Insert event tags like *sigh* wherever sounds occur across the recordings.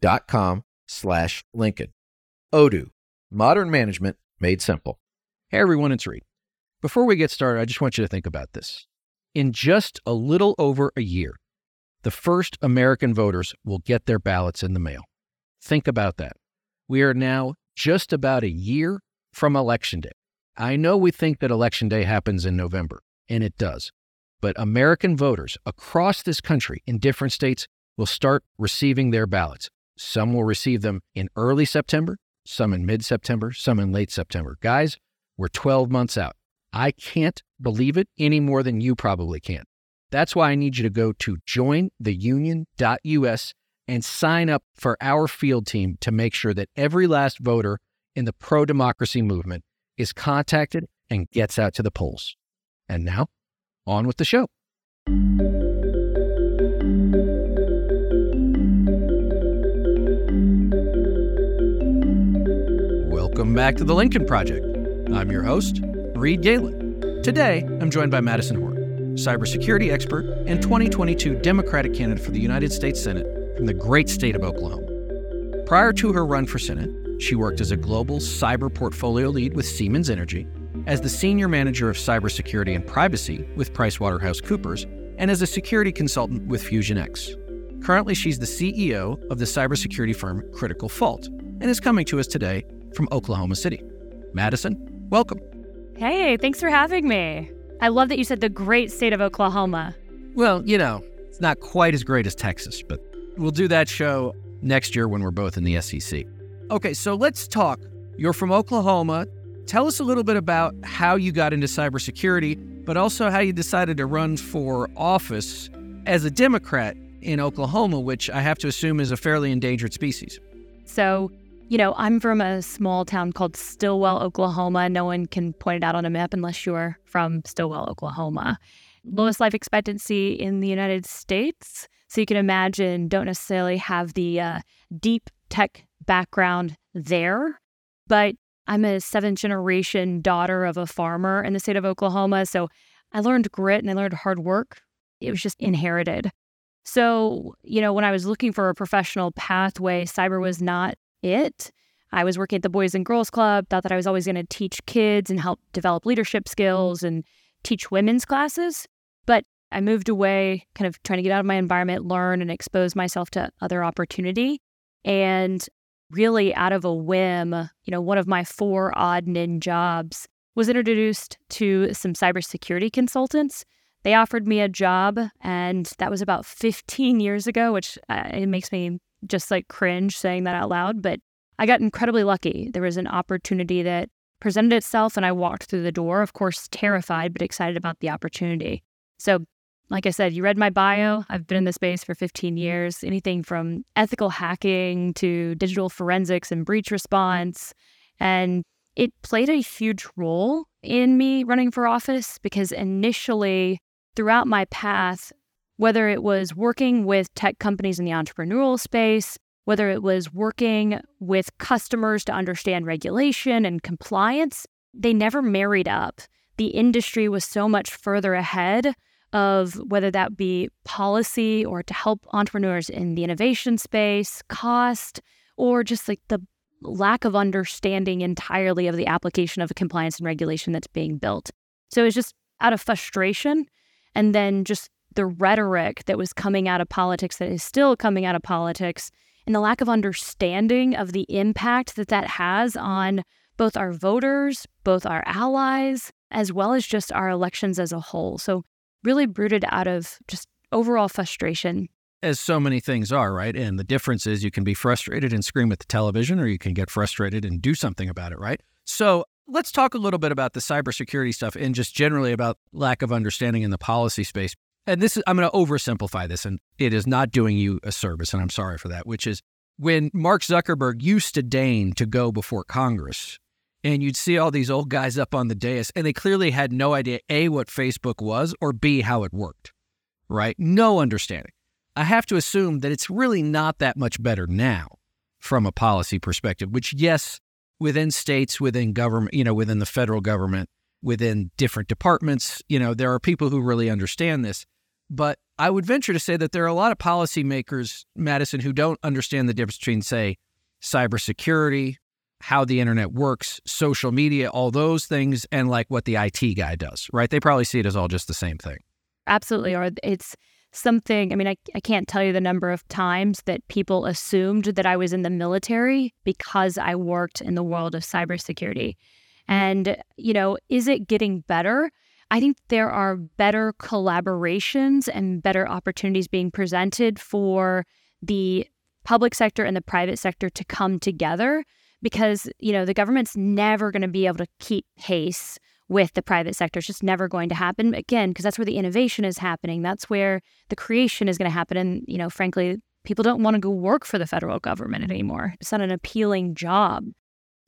dot com slash Lincoln. Odoo, modern management made simple. Hey everyone, it's Reed. Before we get started, I just want you to think about this. In just a little over a year, the first American voters will get their ballots in the mail. Think about that. We are now just about a year from Election Day. I know we think that Election Day happens in November, and it does. But American voters across this country in different states will start receiving their ballots. Some will receive them in early September, some in mid September, some in late September. Guys, we're 12 months out. I can't believe it any more than you probably can. That's why I need you to go to jointheunion.us and sign up for our field team to make sure that every last voter in the pro democracy movement is contacted and gets out to the polls. And now, on with the show. Welcome back to the Lincoln Project. I'm your host, Reed Galen. Today, I'm joined by Madison Horn, cybersecurity expert and 2022 Democratic candidate for the United States Senate from the great state of Oklahoma. Prior to her run for Senate, she worked as a global cyber portfolio lead with Siemens Energy, as the senior manager of cybersecurity and privacy with PricewaterhouseCoopers, and as a security consultant with FusionX. Currently, she's the CEO of the cybersecurity firm Critical Fault and is coming to us today from Oklahoma City. Madison, welcome. Hey, thanks for having me. I love that you said the great state of Oklahoma. Well, you know, it's not quite as great as Texas, but we'll do that show next year when we're both in the SEC. Okay, so let's talk. You're from Oklahoma. Tell us a little bit about how you got into cybersecurity, but also how you decided to run for office as a Democrat in Oklahoma, which I have to assume is a fairly endangered species. So, you know, I'm from a small town called Stilwell, Oklahoma. No one can point it out on a map unless you're from Stilwell, Oklahoma. Lowest life expectancy in the United States. So you can imagine, don't necessarily have the uh, deep tech background there. But I'm a seventh generation daughter of a farmer in the state of Oklahoma. So I learned grit and I learned hard work. It was just inherited. So, you know, when I was looking for a professional pathway, cyber was not it. I was working at the Boys and Girls Club, thought that I was always going to teach kids and help develop leadership skills and teach women's classes. But I moved away, kind of trying to get out of my environment, learn and expose myself to other opportunity. And really, out of a whim, you know, one of my four odd nin jobs was introduced to some cybersecurity consultants. They offered me a job, and that was about 15 years ago, which uh, it makes me just like cringe saying that out loud, but I got incredibly lucky. There was an opportunity that presented itself and I walked through the door, of course, terrified, but excited about the opportunity. So, like I said, you read my bio. I've been in the space for 15 years, anything from ethical hacking to digital forensics and breach response. And it played a huge role in me running for office because initially, throughout my path, whether it was working with tech companies in the entrepreneurial space, whether it was working with customers to understand regulation and compliance, they never married up. The industry was so much further ahead of whether that be policy or to help entrepreneurs in the innovation space, cost, or just like the lack of understanding entirely of the application of a compliance and regulation that's being built. So it's just out of frustration and then just the rhetoric that was coming out of politics, that is still coming out of politics, and the lack of understanding of the impact that that has on both our voters, both our allies, as well as just our elections as a whole. So, really rooted out of just overall frustration. As so many things are, right? And the difference is you can be frustrated and scream at the television, or you can get frustrated and do something about it, right? So, let's talk a little bit about the cybersecurity stuff and just generally about lack of understanding in the policy space and this is I'm going to oversimplify this and it is not doing you a service and I'm sorry for that, which is when Mark Zuckerberg used to deign to go before Congress, and you'd see all these old guys up on the dais, and they clearly had no idea A, what Facebook was, or B, how it worked, right? No understanding. I have to assume that it's really not that much better now from a policy perspective, which, yes, within states, within government, you know, within the federal government, within different departments, you know, there are people who really understand this. But I would venture to say that there are a lot of policymakers, Madison, who don't understand the difference between, say, cybersecurity, how the internet works, social media, all those things, and like what the IT guy does, right? They probably see it as all just the same thing. Absolutely. Or it's something, I mean, I, I can't tell you the number of times that people assumed that I was in the military because I worked in the world of cybersecurity. And, you know, is it getting better? I think there are better collaborations and better opportunities being presented for the public sector and the private sector to come together because, you know, the government's never going to be able to keep pace with the private sector. It's just never going to happen again because that's where the innovation is happening. That's where the creation is going to happen and, you know, frankly, people don't want to go work for the federal government anymore. It's not an appealing job.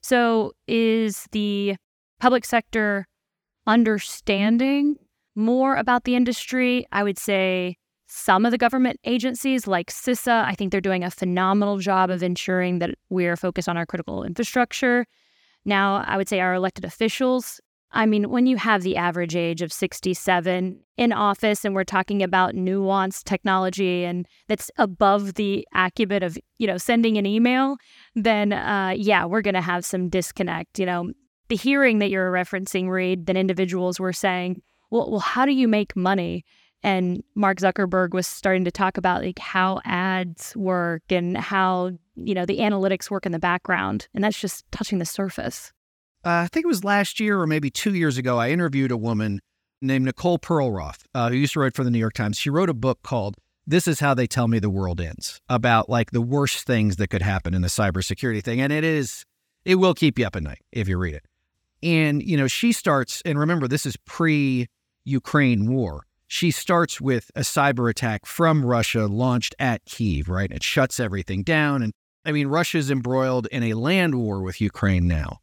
So, is the public sector understanding more about the industry. I would say some of the government agencies, like CISA, I think they're doing a phenomenal job of ensuring that we're focused on our critical infrastructure. Now, I would say our elected officials. I mean, when you have the average age of 67 in office and we're talking about nuanced technology and that's above the acumen of, you know, sending an email, then uh, yeah, we're going to have some disconnect. You know, the hearing that you're referencing, Reed, that individuals were saying, well, well, how do you make money? And Mark Zuckerberg was starting to talk about like how ads work and how, you know, the analytics work in the background. And that's just touching the surface. Uh, I think it was last year or maybe two years ago, I interviewed a woman named Nicole Perlroth, uh, who used to write for the New York Times. She wrote a book called This is How They Tell Me the World Ends about like the worst things that could happen in the cybersecurity thing. And it is, it will keep you up at night if you read it. And, you know, she starts, and remember, this is pre Ukraine war. She starts with a cyber attack from Russia launched at Kiev, right? It shuts everything down. And I mean, Russia's embroiled in a land war with Ukraine now.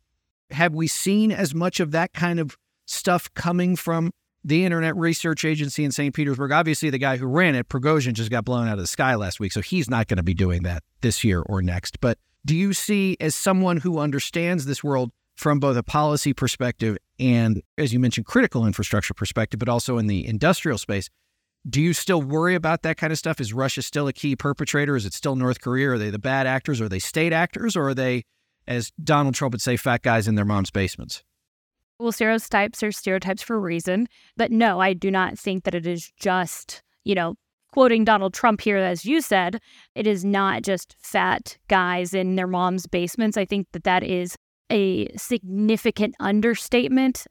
Have we seen as much of that kind of stuff coming from the Internet Research Agency in St. Petersburg? Obviously, the guy who ran it, Prigozhin, just got blown out of the sky last week. So he's not going to be doing that this year or next. But do you see, as someone who understands this world, from both a policy perspective and, as you mentioned, critical infrastructure perspective, but also in the industrial space. Do you still worry about that kind of stuff? Is Russia still a key perpetrator? Is it still North Korea? Are they the bad actors? Are they state actors? Or are they, as Donald Trump would say, fat guys in their mom's basements? Well, stereotypes are stereotypes for a reason. But no, I do not think that it is just, you know, quoting Donald Trump here, as you said, it is not just fat guys in their mom's basements. I think that that is a significant understatement.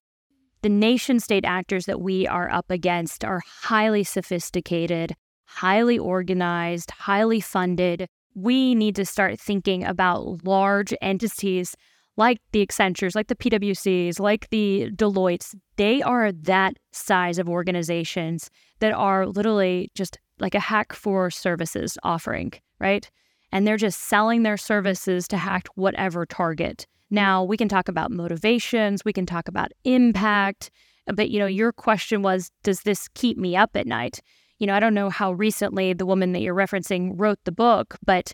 The nation state actors that we are up against are highly sophisticated, highly organized, highly funded. We need to start thinking about large entities like the Accentures, like the PwCs, like the Deloittes. They are that size of organizations that are literally just like a hack for services offering, right? And they're just selling their services to hack whatever target. Now, we can talk about motivations, we can talk about impact, uh, but you know, your question was does this keep me up at night? You know, I don't know how recently the woman that you're referencing wrote the book, but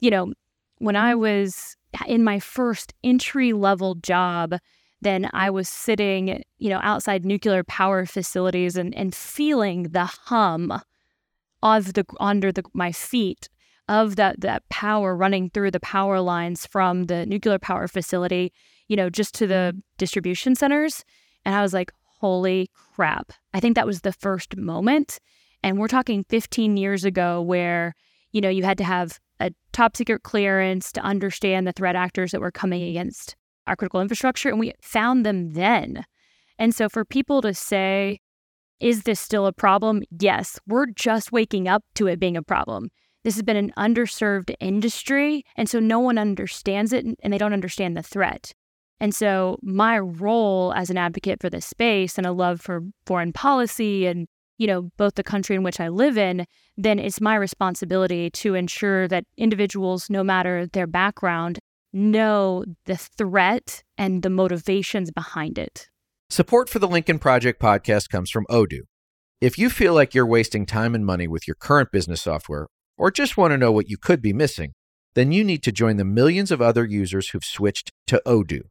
you know, when I was uh, in my first entry level job, then I was sitting, you know, outside nuclear power facilities and, and feeling the hum of the under the my feet of that that power running through the power lines from the nuclear power facility, you know, just to the mm-hmm. distribution centers. And I was like, holy crap. I think that was the first moment. And we're talking 15 years ago where, you know, you had to have a top secret clearance to understand the threat actors that were coming against our critical infrastructure. And we found them then. And so for people to say, is this still a problem? Yes, we're just waking up to it being a problem. This has been an underserved industry. And so no one understands it and they don't understand the threat. And so my role as an advocate for this space and a love for foreign policy and you know, both the country in which I live in, then it's my responsibility to ensure that individuals, no matter their background, know the threat and the motivations behind it. Support for the Lincoln Project podcast comes from Odoo. If you feel like you're wasting time and money with your current business software, or just want to know what you could be missing, then you need to join the millions of other users who've switched to Odoo.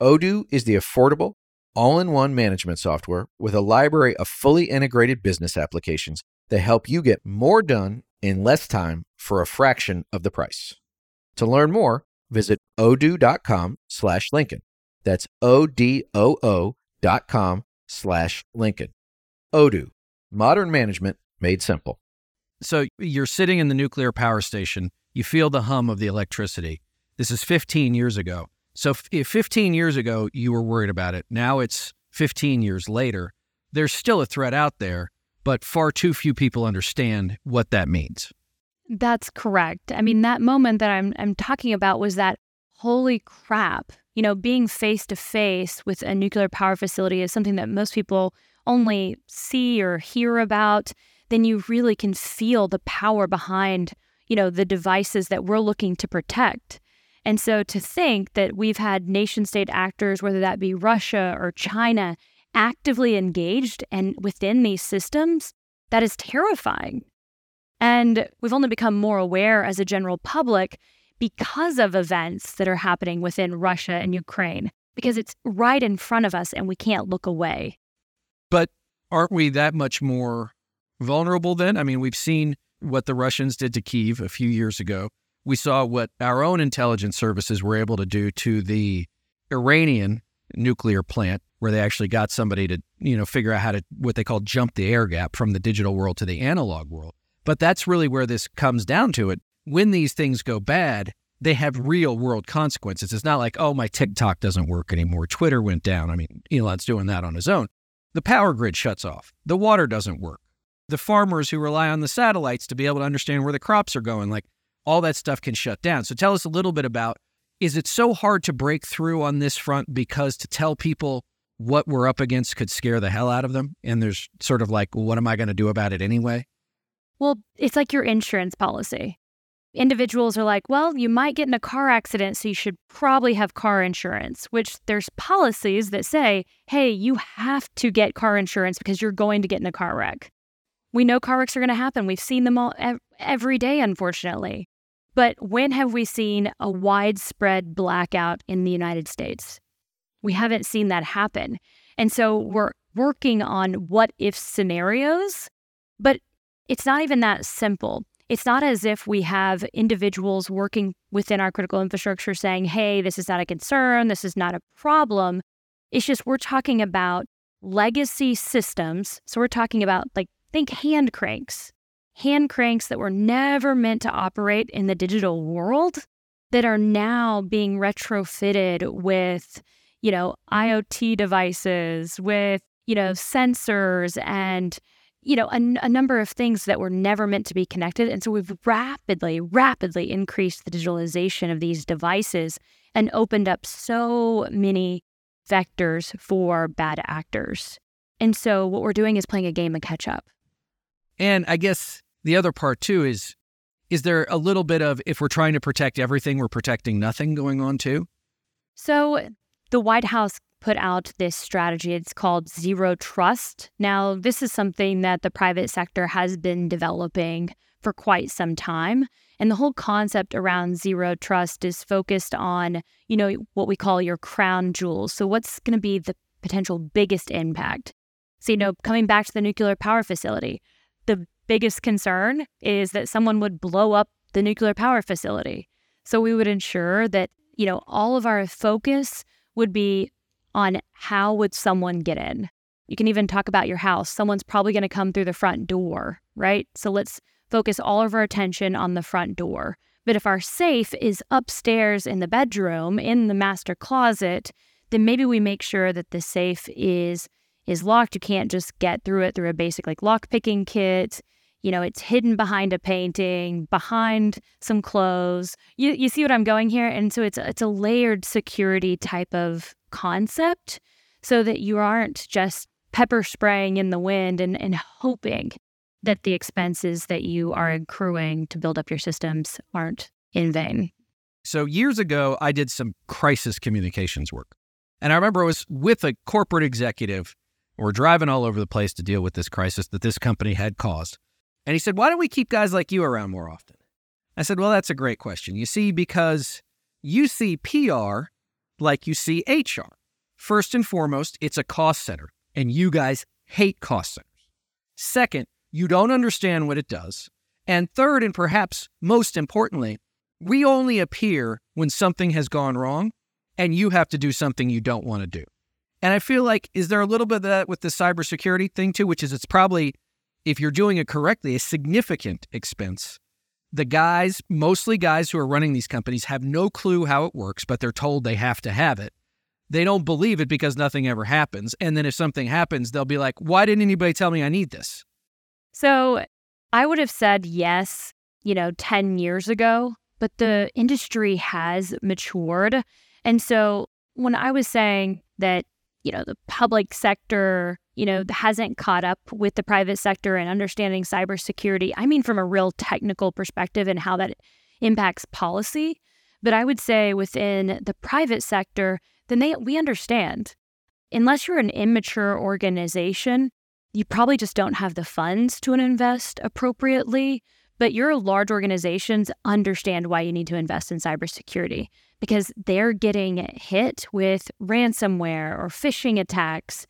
Odoo is the affordable, all in one management software with a library of fully integrated business applications that help you get more done in less time for a fraction of the price. To learn more, visit odoo.com slash Lincoln. That's O-D-O-O dot com slash Lincoln. Odoo, modern management made simple. So you're sitting in the nuclear power station, you feel the hum of the electricity. This is 15 years ago. So if 15 years ago you were worried about it, now it's 15 years later. There's still a threat out there, but far too few people understand what that means. That's correct. I mean, that moment that I'm I'm talking about was that holy crap. You know, being face to face with a nuclear power facility is something that most people only see or hear about. Then you really can feel the power behind, you know, the devices that we're looking to protect. And so to think that we've had nation state actors, whether that be Russia or China, actively engaged and within these systems, that is terrifying. And we've only become more aware as a general public because of events that are happening within Russia and Ukraine, because it's right in front of us and we can't look away. But aren't we that much more vulnerable then? I mean, we've seen what the Russians did to Kiev a few years ago we saw what our own intelligence services were able to do to the Iranian nuclear plant, where they actually got somebody to, you know, figure out how to what they call jump the air gap from the digital world to the analog world. But that's really where this comes down to it. When these things go bad, they have real world consequences. It's not like, oh, my TikTok doesn't work anymore. Twitter went down. I mean, Elon's doing that on his own. The power grid shuts off. The water doesn't work. The farmers who rely on the satellites to be able to understand where the crops are going, like all that stuff can shut down. So tell us a little bit about is it so hard to break through on this front because to tell people what we're up against could scare the hell out of them? And there's sort of like, what am I going to do about it anyway? Well, it's like your insurance policy. Individuals are like, well, you might get in a car accident, so you should probably have car insurance, which there's policies that say, hey, you have to get car insurance because you're going to get in a car wreck. We know car wrecks are going to happen. We've seen them all every day, unfortunately. But when have we seen a widespread blackout in the United States? We haven't seen that happen. And so we're working on what if scenarios, but it's not even that simple. It's not as if we have individuals working within our critical infrastructure saying, hey, this is not a concern, this is not a problem. It's just we're talking about legacy systems. So we're talking about, like, think hand cranks hand cranks that were never meant to operate in the digital world that are now being retrofitted with, you know, IoT devices, with, you know, sensors and, you know, a, a number of things that were never meant to be connected. And so we've rapidly, rapidly increased the digitalization of these devices and opened up so many vectors for bad actors. And so what we're doing is playing a game of catch up. And I guess the other part too is is there a little bit of if we're trying to protect everything, we're protecting nothing going on too? So the White House put out this strategy. It's called Zero Trust. Now, this is something that the private sector has been developing for quite some time. And the whole concept around zero trust is focused on, you know, what we call your crown jewels. So, what's going to be the potential biggest impact? So, you know, coming back to the nuclear power facility, the biggest concern is that someone would blow up the nuclear power facility. So we would ensure that, you know, all of our focus would be on how would someone get in. You can even talk about your house. Someone's probably going to come through the front door, right? So let's focus all of our attention on the front door. But if our safe is upstairs in the bedroom, in the master closet, then maybe we make sure that the safe is is locked. You can't just get through it through a basic like lock picking kit you know, it's hidden behind a painting, behind some clothes. You, you see what I'm going here? And so it's, it's a layered security type of concept so that you aren't just pepper spraying in the wind and, and hoping that the expenses that you are accruing to build up your systems aren't in vain. So, years ago, I did some crisis communications work. And I remember I was with a corporate executive. We're driving all over the place to deal with this crisis that this company had caused. And he said, Why don't we keep guys like you around more often? I said, Well, that's a great question. You see, because you see PR like you see HR. First and foremost, it's a cost center, and you guys hate cost centers. Second, you don't understand what it does. And third, and perhaps most importantly, we only appear when something has gone wrong and you have to do something you don't want to do. And I feel like, is there a little bit of that with the cybersecurity thing too, which is it's probably, if you're doing it correctly, a significant expense. The guys, mostly guys who are running these companies, have no clue how it works, but they're told they have to have it. They don't believe it because nothing ever happens. And then if something happens, they'll be like, why didn't anybody tell me I need this? So I would have said yes, you know, 10 years ago, but the industry has matured. And so when I was saying that, you know, the public sector, you know, mm-hmm. hasn't caught up with the private sector and understanding cybersecurity, I mean from a real technical perspective and how that impacts policy. But I would say within the private sector, then they we understand. Unless you're an immature organization, you probably just don't have the funds to invest appropriately. But your large organizations understand why you need to invest in cybersecurity because they're getting hit with ransomware or phishing attacks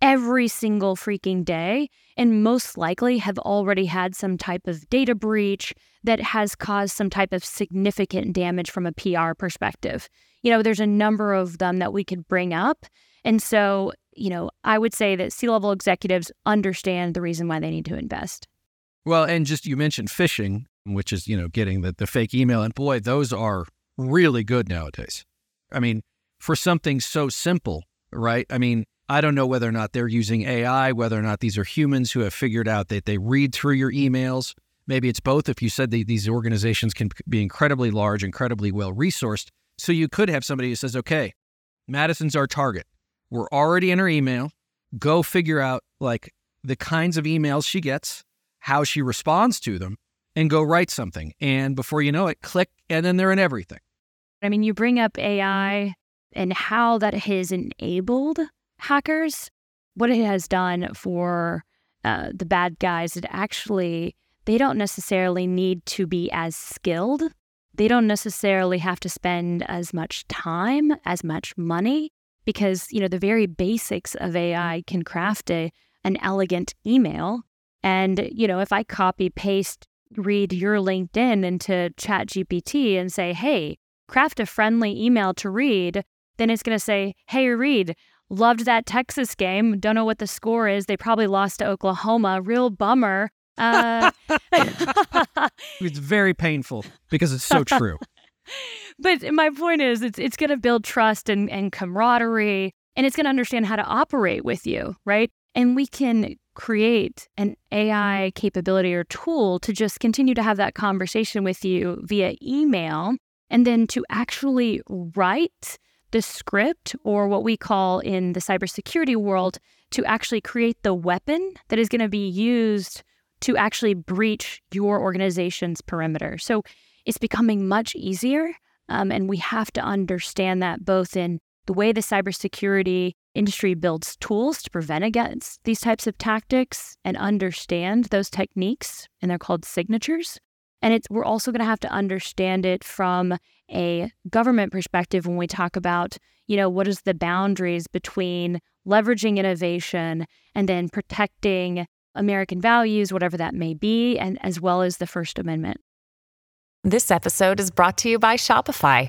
every single freaking day, and most likely have already had some type of data breach that has caused some type of significant damage from a PR perspective. You know, there's a number of them that we could bring up. And so you know, I would say that C level executives understand the reason why they need to invest. Well, and just you mentioned phishing, which is, you know, getting the, the fake email. And boy, those are really good nowadays. I mean, for something so simple, right? I mean, I don't know whether or not they're using AI, whether or not these are humans who have figured out that they read through your emails. Maybe it's both. If you said that these organizations can be incredibly large, incredibly well resourced. So you could have somebody who says, okay, Madison's our target. We're already in her email. Go figure out like the kinds of emails she gets, how she responds to them, and go write something. And before you know it, click, and then they're in everything. I mean, you bring up AI and how that has enabled hackers. What it has done for uh, the bad guys, it actually, they don't necessarily need to be as skilled. They don't necessarily have to spend as much time, as much money because you know the very basics of AI can craft a an elegant email. And you know, if I copy paste read your LinkedIn into Chat GPT and say, "Hey, craft a friendly email to Reed, then it's going to say, "Hey, Reed." Loved that Texas game. Don't know what the score is. They probably lost to Oklahoma. Real bummer. Uh, *laughs* it's very painful because it's so *laughs* true but my point is it's it's going to build trust and, and camaraderie and it's going to understand how to operate with you right and we can create an ai capability or tool to just continue to have that conversation with you via email and then to actually write the script or what we call in the cybersecurity world to actually create the weapon that is going to be used to actually breach your organization's perimeter so it's becoming much easier. Um, and we have to understand that both in the way the cybersecurity industry builds tools to prevent against these types of tactics and understand those techniques, and they're called signatures. And it's we're also going to have to understand it from a government perspective when we talk about, you know, what is the boundaries between leveraging innovation and then protecting American values, whatever that may be, and as well as the First Amendment. This episode is brought to you by Shopify.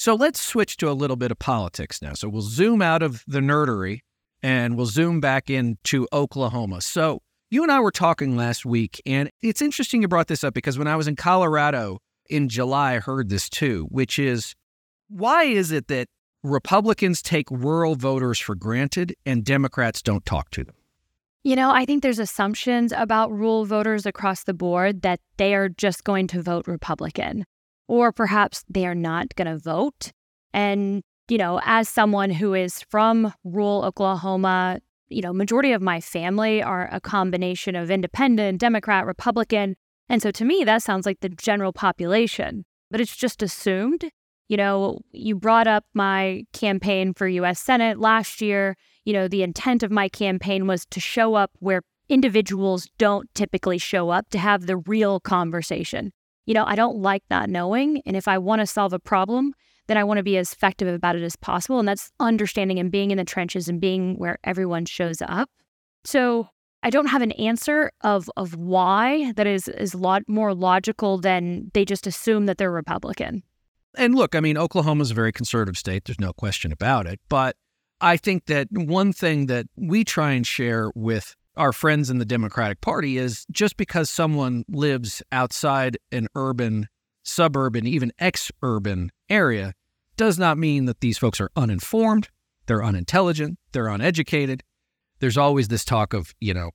So let's switch to a little bit of politics now. So we'll zoom out of the nerdery and we'll zoom back into Oklahoma. So You and I were talking last week, and it's interesting you brought this up because when I was in Colorado in July, I heard this too, which is why is it that Republicans take rural voters for granted and Democrats don't talk to them? You know, I think there's assumptions about rural voters across the board that they are just going to vote Republican, or perhaps they are not going to vote. And, you know, as someone who is from rural Oklahoma, you know, majority of my family are a combination of independent, Democrat, Republican. And so to me, that sounds like the general population, but it's just assumed. You know, you brought up my campaign for US Senate last year. You know, the intent of my campaign was to show up where individuals don't typically show up to have the real conversation. You know, I don't like not knowing. And if I want to solve a problem, then I want to be as effective about it as possible. And that's understanding and being in the trenches and being where everyone shows up. So I don't have an answer of of why that is is a lot more logical than they just assume that they're Republican. And look, I mean, Oklahoma is a very conservative state. There's no question about it. But I think that one thing that we try and share with our friends in the Democratic Party is just because someone lives outside an urban, suburban, even ex urban area does not mean that these folks are uninformed, they're unintelligent, they're uneducated. There's always this talk of, you know,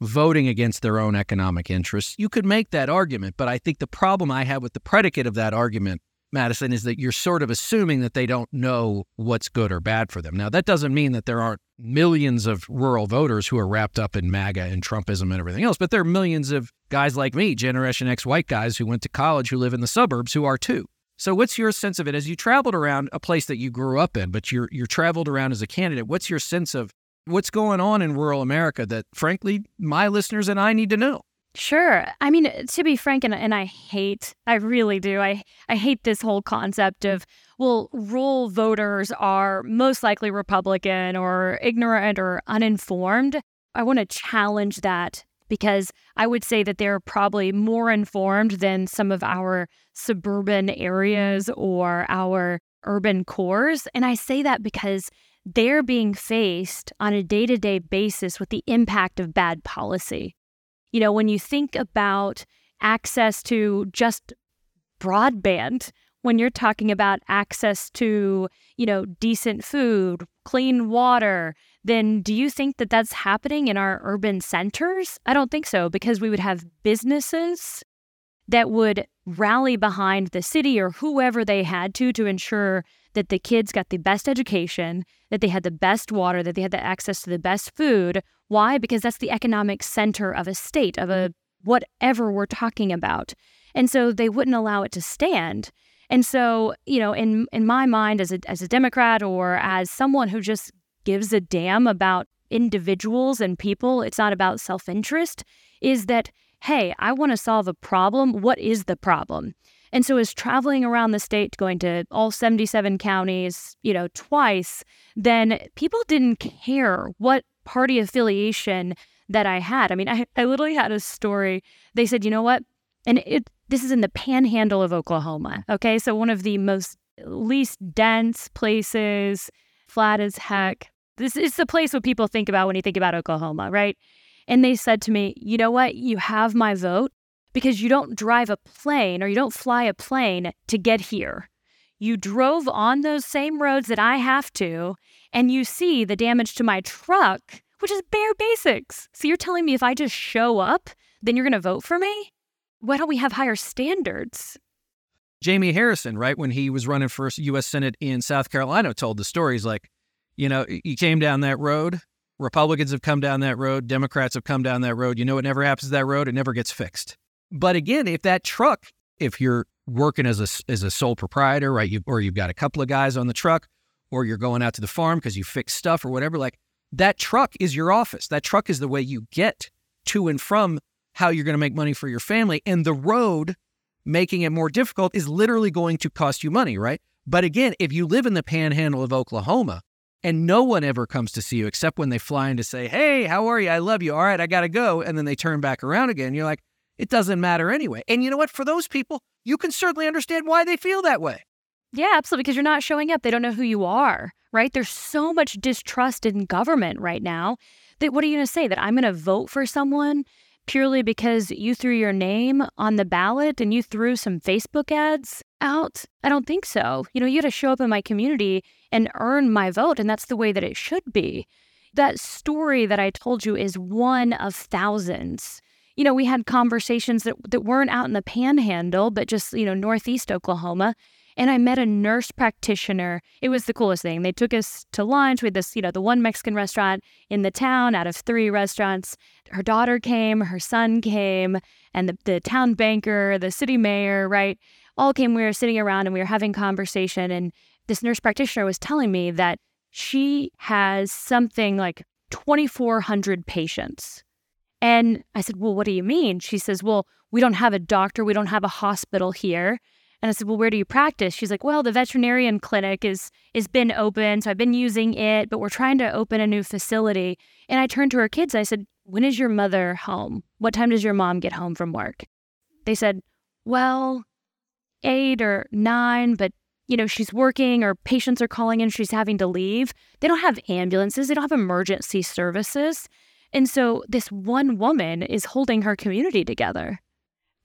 voting against their own economic interests. You could make that argument, but I think the problem I have with the predicate of that argument, Madison, is that you're sort of assuming that they don't know what's good or bad for them. Now, that doesn't mean that there aren't millions of rural voters who are wrapped up in MAGA and Trumpism and everything else, but there are millions of guys like me, Generation X white guys who went to college who live in the suburbs who are too. So what's your sense of it as you traveled around a place that you grew up in, but you're you're traveled around as a candidate? What's your sense of what's going on in rural America that frankly my listeners and I need to know? Sure. I mean, to be frank, and, and I hate, I really do. I, I hate this whole concept of, well, rural voters are most likely Republican or ignorant or uninformed. I want to challenge that because I would say that they're probably more informed than some of our suburban areas or our urban cores. And I say that because they're being faced on a day to day basis with the impact of bad policy. You know, when you think about access to just broadband, when you're talking about access to, you know, decent food, clean water, then do you think that that's happening in our urban centers? I don't think so because we would have businesses that would rally behind the city or whoever they had to to ensure that the kids got the best education, that they had the best water, that they had the access to the best food. Why? Because that's the economic center of a state, of a mm-hmm. whatever we're talking about. And so they wouldn't allow it to stand. And so, you know, in in my mind as a as a Democrat or as someone who just gives a damn about individuals and people, it's not about self interest, is that, hey, I want to solve a problem. What is the problem? And so, as traveling around the state, going to all 77 counties, you know, twice, then people didn't care what party affiliation that I had. I mean, I, I literally had a story. They said, you know what? And it, this is in the panhandle of Oklahoma. Okay. So, one of the most least dense places, flat as heck. This is the place what people think about when you think about Oklahoma, right? And they said to me, you know what? You have my vote because you don't drive a plane or you don't fly a plane to get here. You drove on those same roads that I have to, and you see the damage to my truck, which is bare basics. So you're telling me if I just show up, then you're going to vote for me? Why don't we have higher standards? Jamie Harrison, right, when he was running for U.S. Senate in South Carolina, told the stories like, you know, you came down that road. Republicans have come down that road. Democrats have come down that road. You know what never happens that road? It never gets fixed. But again, if that truck, if you're working as a, as a sole proprietor, right, you, or you've got a couple of guys on the truck, or you're going out to the farm because you fix stuff or whatever, like that truck is your office. That truck is the way you get to and from how you're going to make money for your family. And the road making it more difficult is literally going to cost you money, right? But again, if you live in the panhandle of Oklahoma, and no one ever comes to see you except when they fly in to say, Hey, how are you? I love you. All right, I got to go. And then they turn back around again. You're like, It doesn't matter anyway. And you know what? For those people, you can certainly understand why they feel that way. Yeah, absolutely. Because you're not showing up. They don't know who you are, right? There's so much distrust in government right now that what are you going to say? That I'm going to vote for someone purely because you threw your name on the ballot and you threw some Facebook ads out? I don't think so. You know, you got to show up in my community and earn my vote. And that's the way that it should be. That story that I told you is one of thousands. You know, we had conversations that, that weren't out in the panhandle, but just, you know, Northeast Oklahoma and I met a nurse practitioner. It was the coolest thing. They took us to lunch with this, you know, the one Mexican restaurant in the town out of three restaurants. Her daughter came, her son came, and the, the town banker, the city mayor, right, all came. We were sitting around and we were having conversation. And this nurse practitioner was telling me that she has something like 2,400 patients. And I said, Well, what do you mean? She says, Well, we don't have a doctor, we don't have a hospital here. And I said, "Well, where do you practice?" She's like, "Well, the veterinarian clinic is is been open, so I've been using it, but we're trying to open a new facility." And I turned to her kids. I said, "When is your mother home? What time does your mom get home from work?" They said, "Well, 8 or 9, but you know, she's working or patients are calling in, she's having to leave. They don't have ambulances, they don't have emergency services." And so this one woman is holding her community together.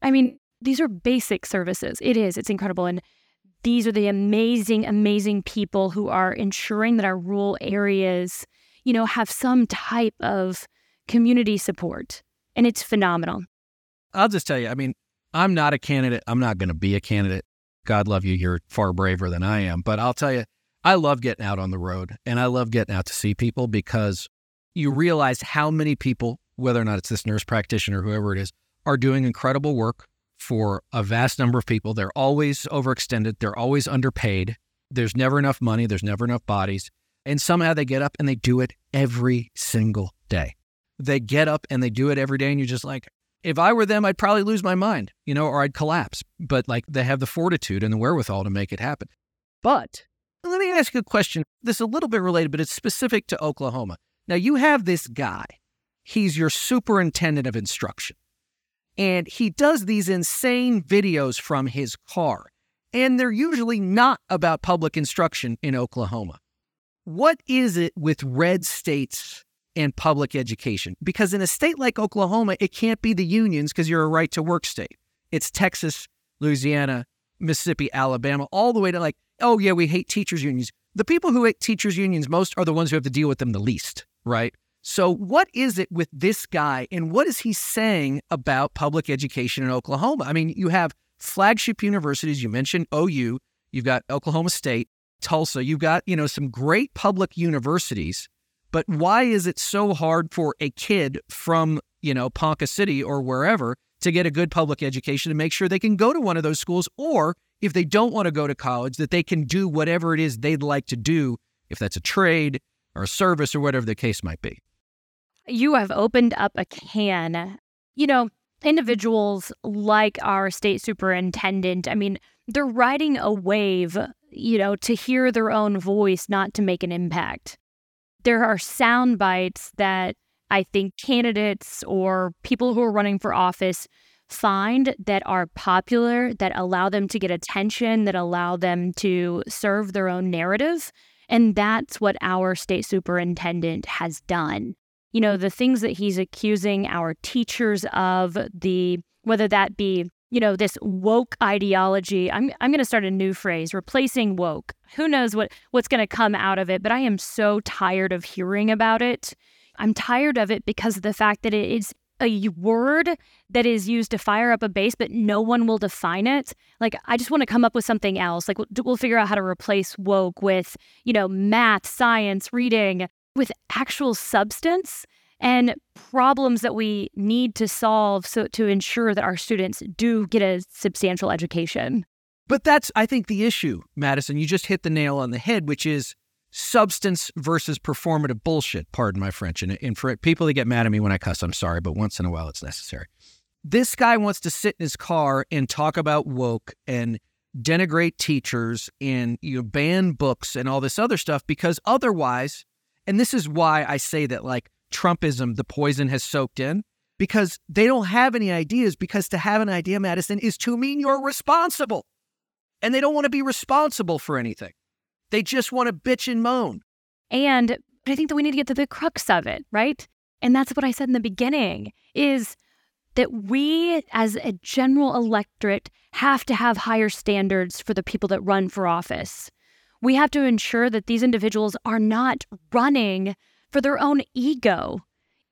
I mean, these are basic services. It is, it's incredible. And these are the amazing, amazing people who are ensuring that our rural areas, you know, have some type of community support. And it's phenomenal. I'll just tell you, I mean, I'm not a candidate. I'm not going to be a candidate. God love you. You're far braver than I am. But I'll tell you, I love getting out on the road and I love getting out to see people because you realize how many people, whether or not it's this nurse practitioner, or whoever it is, are doing incredible work for a vast number of people. They're always overextended, they're always underpaid. There's never enough money, there's never enough bodies. And somehow they get up and they do it every single day. They get up and they do it every day, and you're just like, if I were them, I'd probably lose my mind, you know, or I'd collapse. But like they have the fortitude and the wherewithal to make it happen. But let me ask you a question. This is a little bit related, but it's specific to Oklahoma. Now, you have this guy, he's your superintendent of instruction. And he does these insane videos from his car. And they're usually not about public instruction in Oklahoma. What is it with red states and public education? Because in a state like Oklahoma, it can't be the unions because you're a right to work state. It's Texas, Louisiana, Mississippi, Alabama, all the way to like, oh, yeah, we hate teachers' unions. The people who hate teachers' unions most are the ones who have to deal with them the least, right? So, what is it with this guy and what is he saying about public education in Oklahoma? I mean, you have flagship universities. You mentioned OU, you've got Oklahoma State, Tulsa, you've got, you know, some great public universities. But why is it so hard for a kid from, you know, Ponca City or wherever to get a good public education and make sure they can go to one of those schools? Or if they don't want to go to college, that they can do whatever it is they'd like to do, if that's a trade or a service or whatever the case might be you have opened up a can. You know, individuals like our state superintendent, I mean, they're riding a wave, you know, to hear their own voice, not to make an impact. There are sound bites that I think candidates or people who are running for office find that are popular, that allow them to get attention, that allow them to serve their own narrative. And that's what our state superintendent has done you know, the things that he's accusing our teachers of, the whether that be, you know, this woke ideology. I'm I'm going to start a new phrase, replacing woke. Who knows what what's going to come out of it, but I am so tired of hearing about it. I'm tired of it because of the fact that it is a word that is used to fire up a base, but no one will define it. Like, I just want to come up with something else. Like, we'll figure out how to replace woke with, you know, math, science, reading, with actual substance and problems that we need to solve so to ensure that our students do get a substantial education. But that's I think the issue, Madison. You just hit the nail on the head, which is substance versus performative bullshit. Pardon my French. And, and for people that get mad at me when I cuss, I'm sorry, but once in a while it's necessary. This guy wants to sit in his car and talk about woke and denigrate teachers and you know, ban books and all this other stuff because otherwise and this is why I say that, like, Trumpism, the poison has soaked in because they don't have any ideas. Because to have an idea, Madison, is to mean you're responsible. and they don't want to be responsible for anything. They just want to bitch and moan. And I think that we need to get to the crux of it, right? And that's what I said in the beginning is that we as a general electorate have to have higher standards for the people that run for office. We have to ensure that these individuals are not running for their own ego.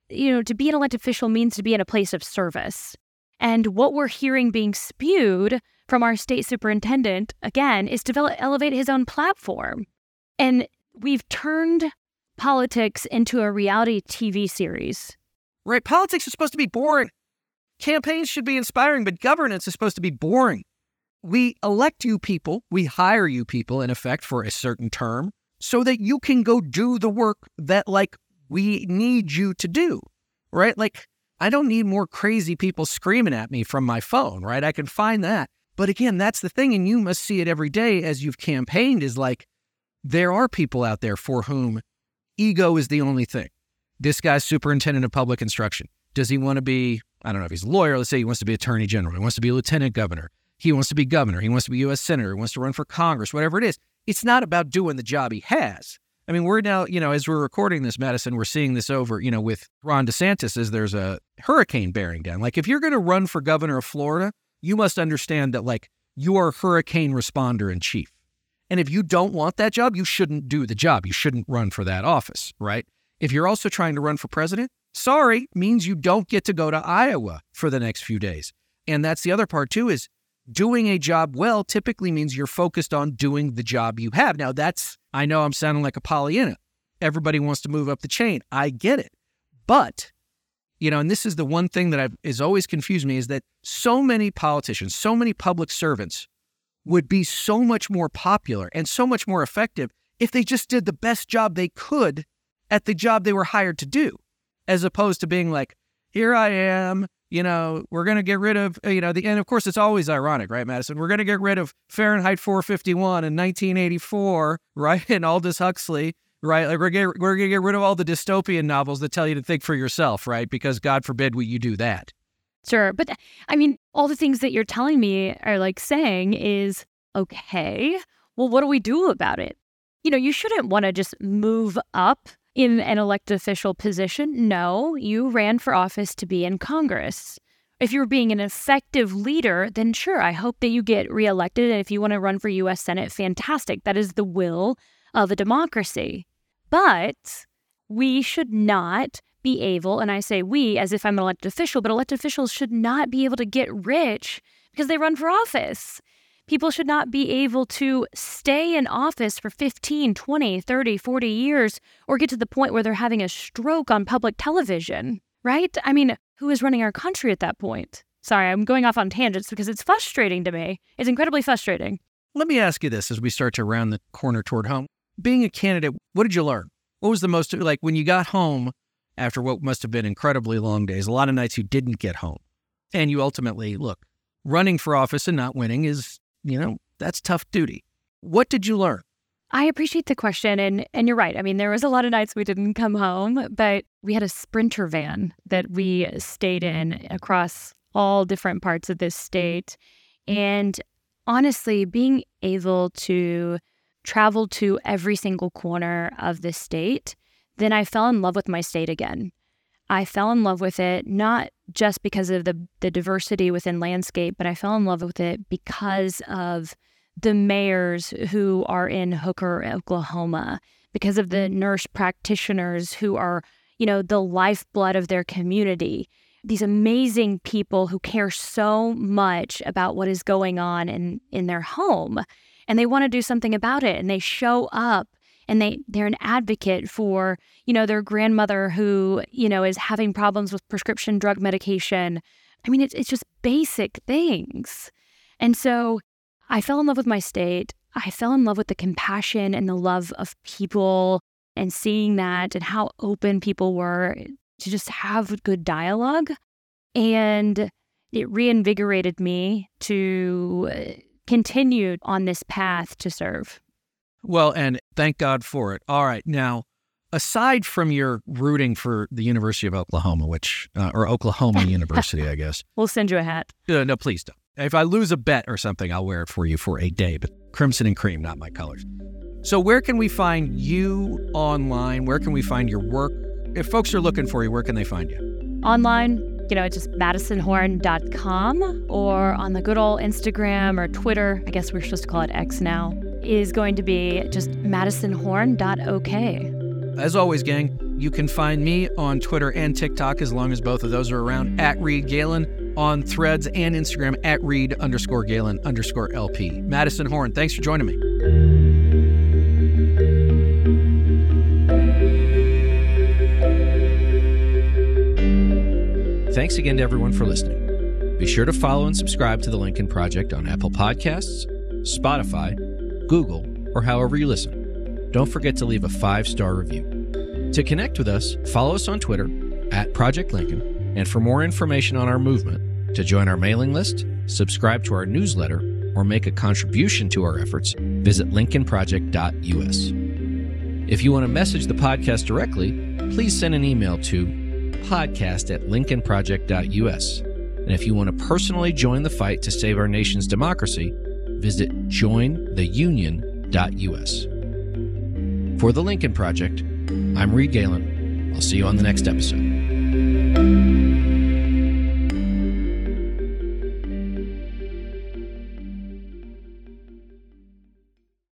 You know, to be an elected official means to be in a place of service. And what we're hearing being spewed from our state superintendent, again, is to elevate his own platform. And we've turned politics into a reality TV series. Right. Politics is supposed to be boring. Campaigns should be inspiring, but governance is supposed to be boring. We elect you people, we hire you people, in effect, for a certain term so that you can go do the work that, like, we need you to do, right? Like, I don't need more crazy people screaming at me from my phone, right? I can find that. But again, that's the thing. And you must see it every day as you've campaigned is like, there are people out there for whom ego is the only thing. This guy's superintendent of public instruction. Does he want to be, I don't know if he's a lawyer, let's say he wants to be attorney general, he wants to be lieutenant governor, he wants to be governor, he wants to be U.S. senator, he wants to run for Congress, whatever it is. It's not about doing the job he has. I mean, we're now, you know, as we're recording this, Madison, we're seeing this over, you know, with Ron DeSantis as there's a hurricane bearing down. Like, if you're going to run for governor of Florida, you must understand that, like, you are hurricane responder in chief. And if you don't want that job, you shouldn't do the job. You shouldn't run for that office, right? If you're also trying to run for president, sorry, means you don't get to go to Iowa for the next few days. And that's the other part, too, is doing a job well typically means you're focused on doing the job you have. Now, that's, I know I'm sounding like a Pollyanna. Everybody wants to move up the chain. I get it. But, you know, and this is the one thing that I've, has always confused me is that so many politicians, so many public servants would be so much more popular and so much more effective if they just did the best job they could at the job they were hired to do, as opposed to being like, here I am, you know, we're going to get rid of, you know, the, and of course it's always ironic, right, Madison? We're going to get rid of Fahrenheit 451 in 1984, *laughs* right? And Aldous Huxley, right? Like we're, we're going to get rid of all the dystopian novels that tell you to think for yourself, right? Because God forbid we, you do that. Sure. But I mean, all the things that you're telling me are like saying is, okay, well, what do we do about it? You know, you shouldn't want to just move up in an elected official position. No, you ran for office to be in Congress. If you're being an effective leader, then sure, I hope that you get reelected. And if you want to run for US Senate, fantastic. That is the will of a democracy. But we should not be able, and I say we as if I'm an elected official, but elected officials should not be able to get rich because they run for office. People should not be able to stay in office for 15, 20, 30, 40 years or get to the point where they're having a stroke on public television, right? I mean, who is running our country at that point? Sorry, I'm going off on tangents because it's frustrating to me. It's incredibly frustrating. Let me ask you this as we start to round the corner toward home. Being a candidate, what did you learn? What was the most, like when you got home after what must have been incredibly long days, a lot of nights you didn't get home, and you ultimately, look, running for office and not winning is you know, that's tough duty. What did you learn? I appreciate the question and and you're right. I mean, there was a lot of nights we didn't come home, but we had a sprinter van that we stayed in across all different parts of this state. And honestly, being able to travel to every single corner of the state, then I fell in love with my state again. I fell in love with it not just because of the the diversity within landscape, but I fell in love with it because of the mayors who are in Hooker, Oklahoma, because of the mm-hmm. nurse practitioners who are, you know, the lifeblood of their community. These amazing people who care so much about what is going on in in their home and they want to do something about it and they show up and they they're an advocate for you know their grandmother who you know is having problems with prescription drug medication. I mean it's, it's just basic things. And so i fell in love with my state. I fell in love with the compassion and the love of people and seeing that and how open people were to just have good dialogue. And it reinvigorated me to uh, continue on this path to serve well, and thank God for it. All right. Now, aside from your rooting for the University of Oklahoma, which, uh, or Oklahoma University, I guess. *laughs* We'll send you a hat. Uh, no, please don't. If I lose a bet or something, I'll wear it for you for a day, but crimson and cream, not my colors. So, where can we find you online? Where can we find your work? If folks are looking for you, where can they find you? Online, you know, it's just madisonhorn.com or on the good old Instagram or Twitter, I guess we're supposed to call it X now, is going to be just madisonhorn.ok. As always, gang, you can find me on Twitter and TikTok as long as both of those are around at Reed Galen, on threads and Instagram at Reed underscore Galen underscore LP. Madison Horn, thanks for joining me. Thanks again to everyone for listening. Be sure to follow and subscribe to the Lincoln Project on Apple Podcasts, Spotify, Google, or however you listen. Don't forget to leave a five star review. To connect with us, follow us on Twitter at Project Lincoln, and for more information on our movement, to join our mailing list, subscribe to our newsletter, or make a contribution to our efforts, visit lincolnproject.us. If you want to message the podcast directly, please send an email to podcast at lincolnproject.us. And if you want to personally join the fight to save our nation's democracy, visit jointheunion.us. For the Lincoln Project, I'm Reed Galen. I'll see you on the next episode.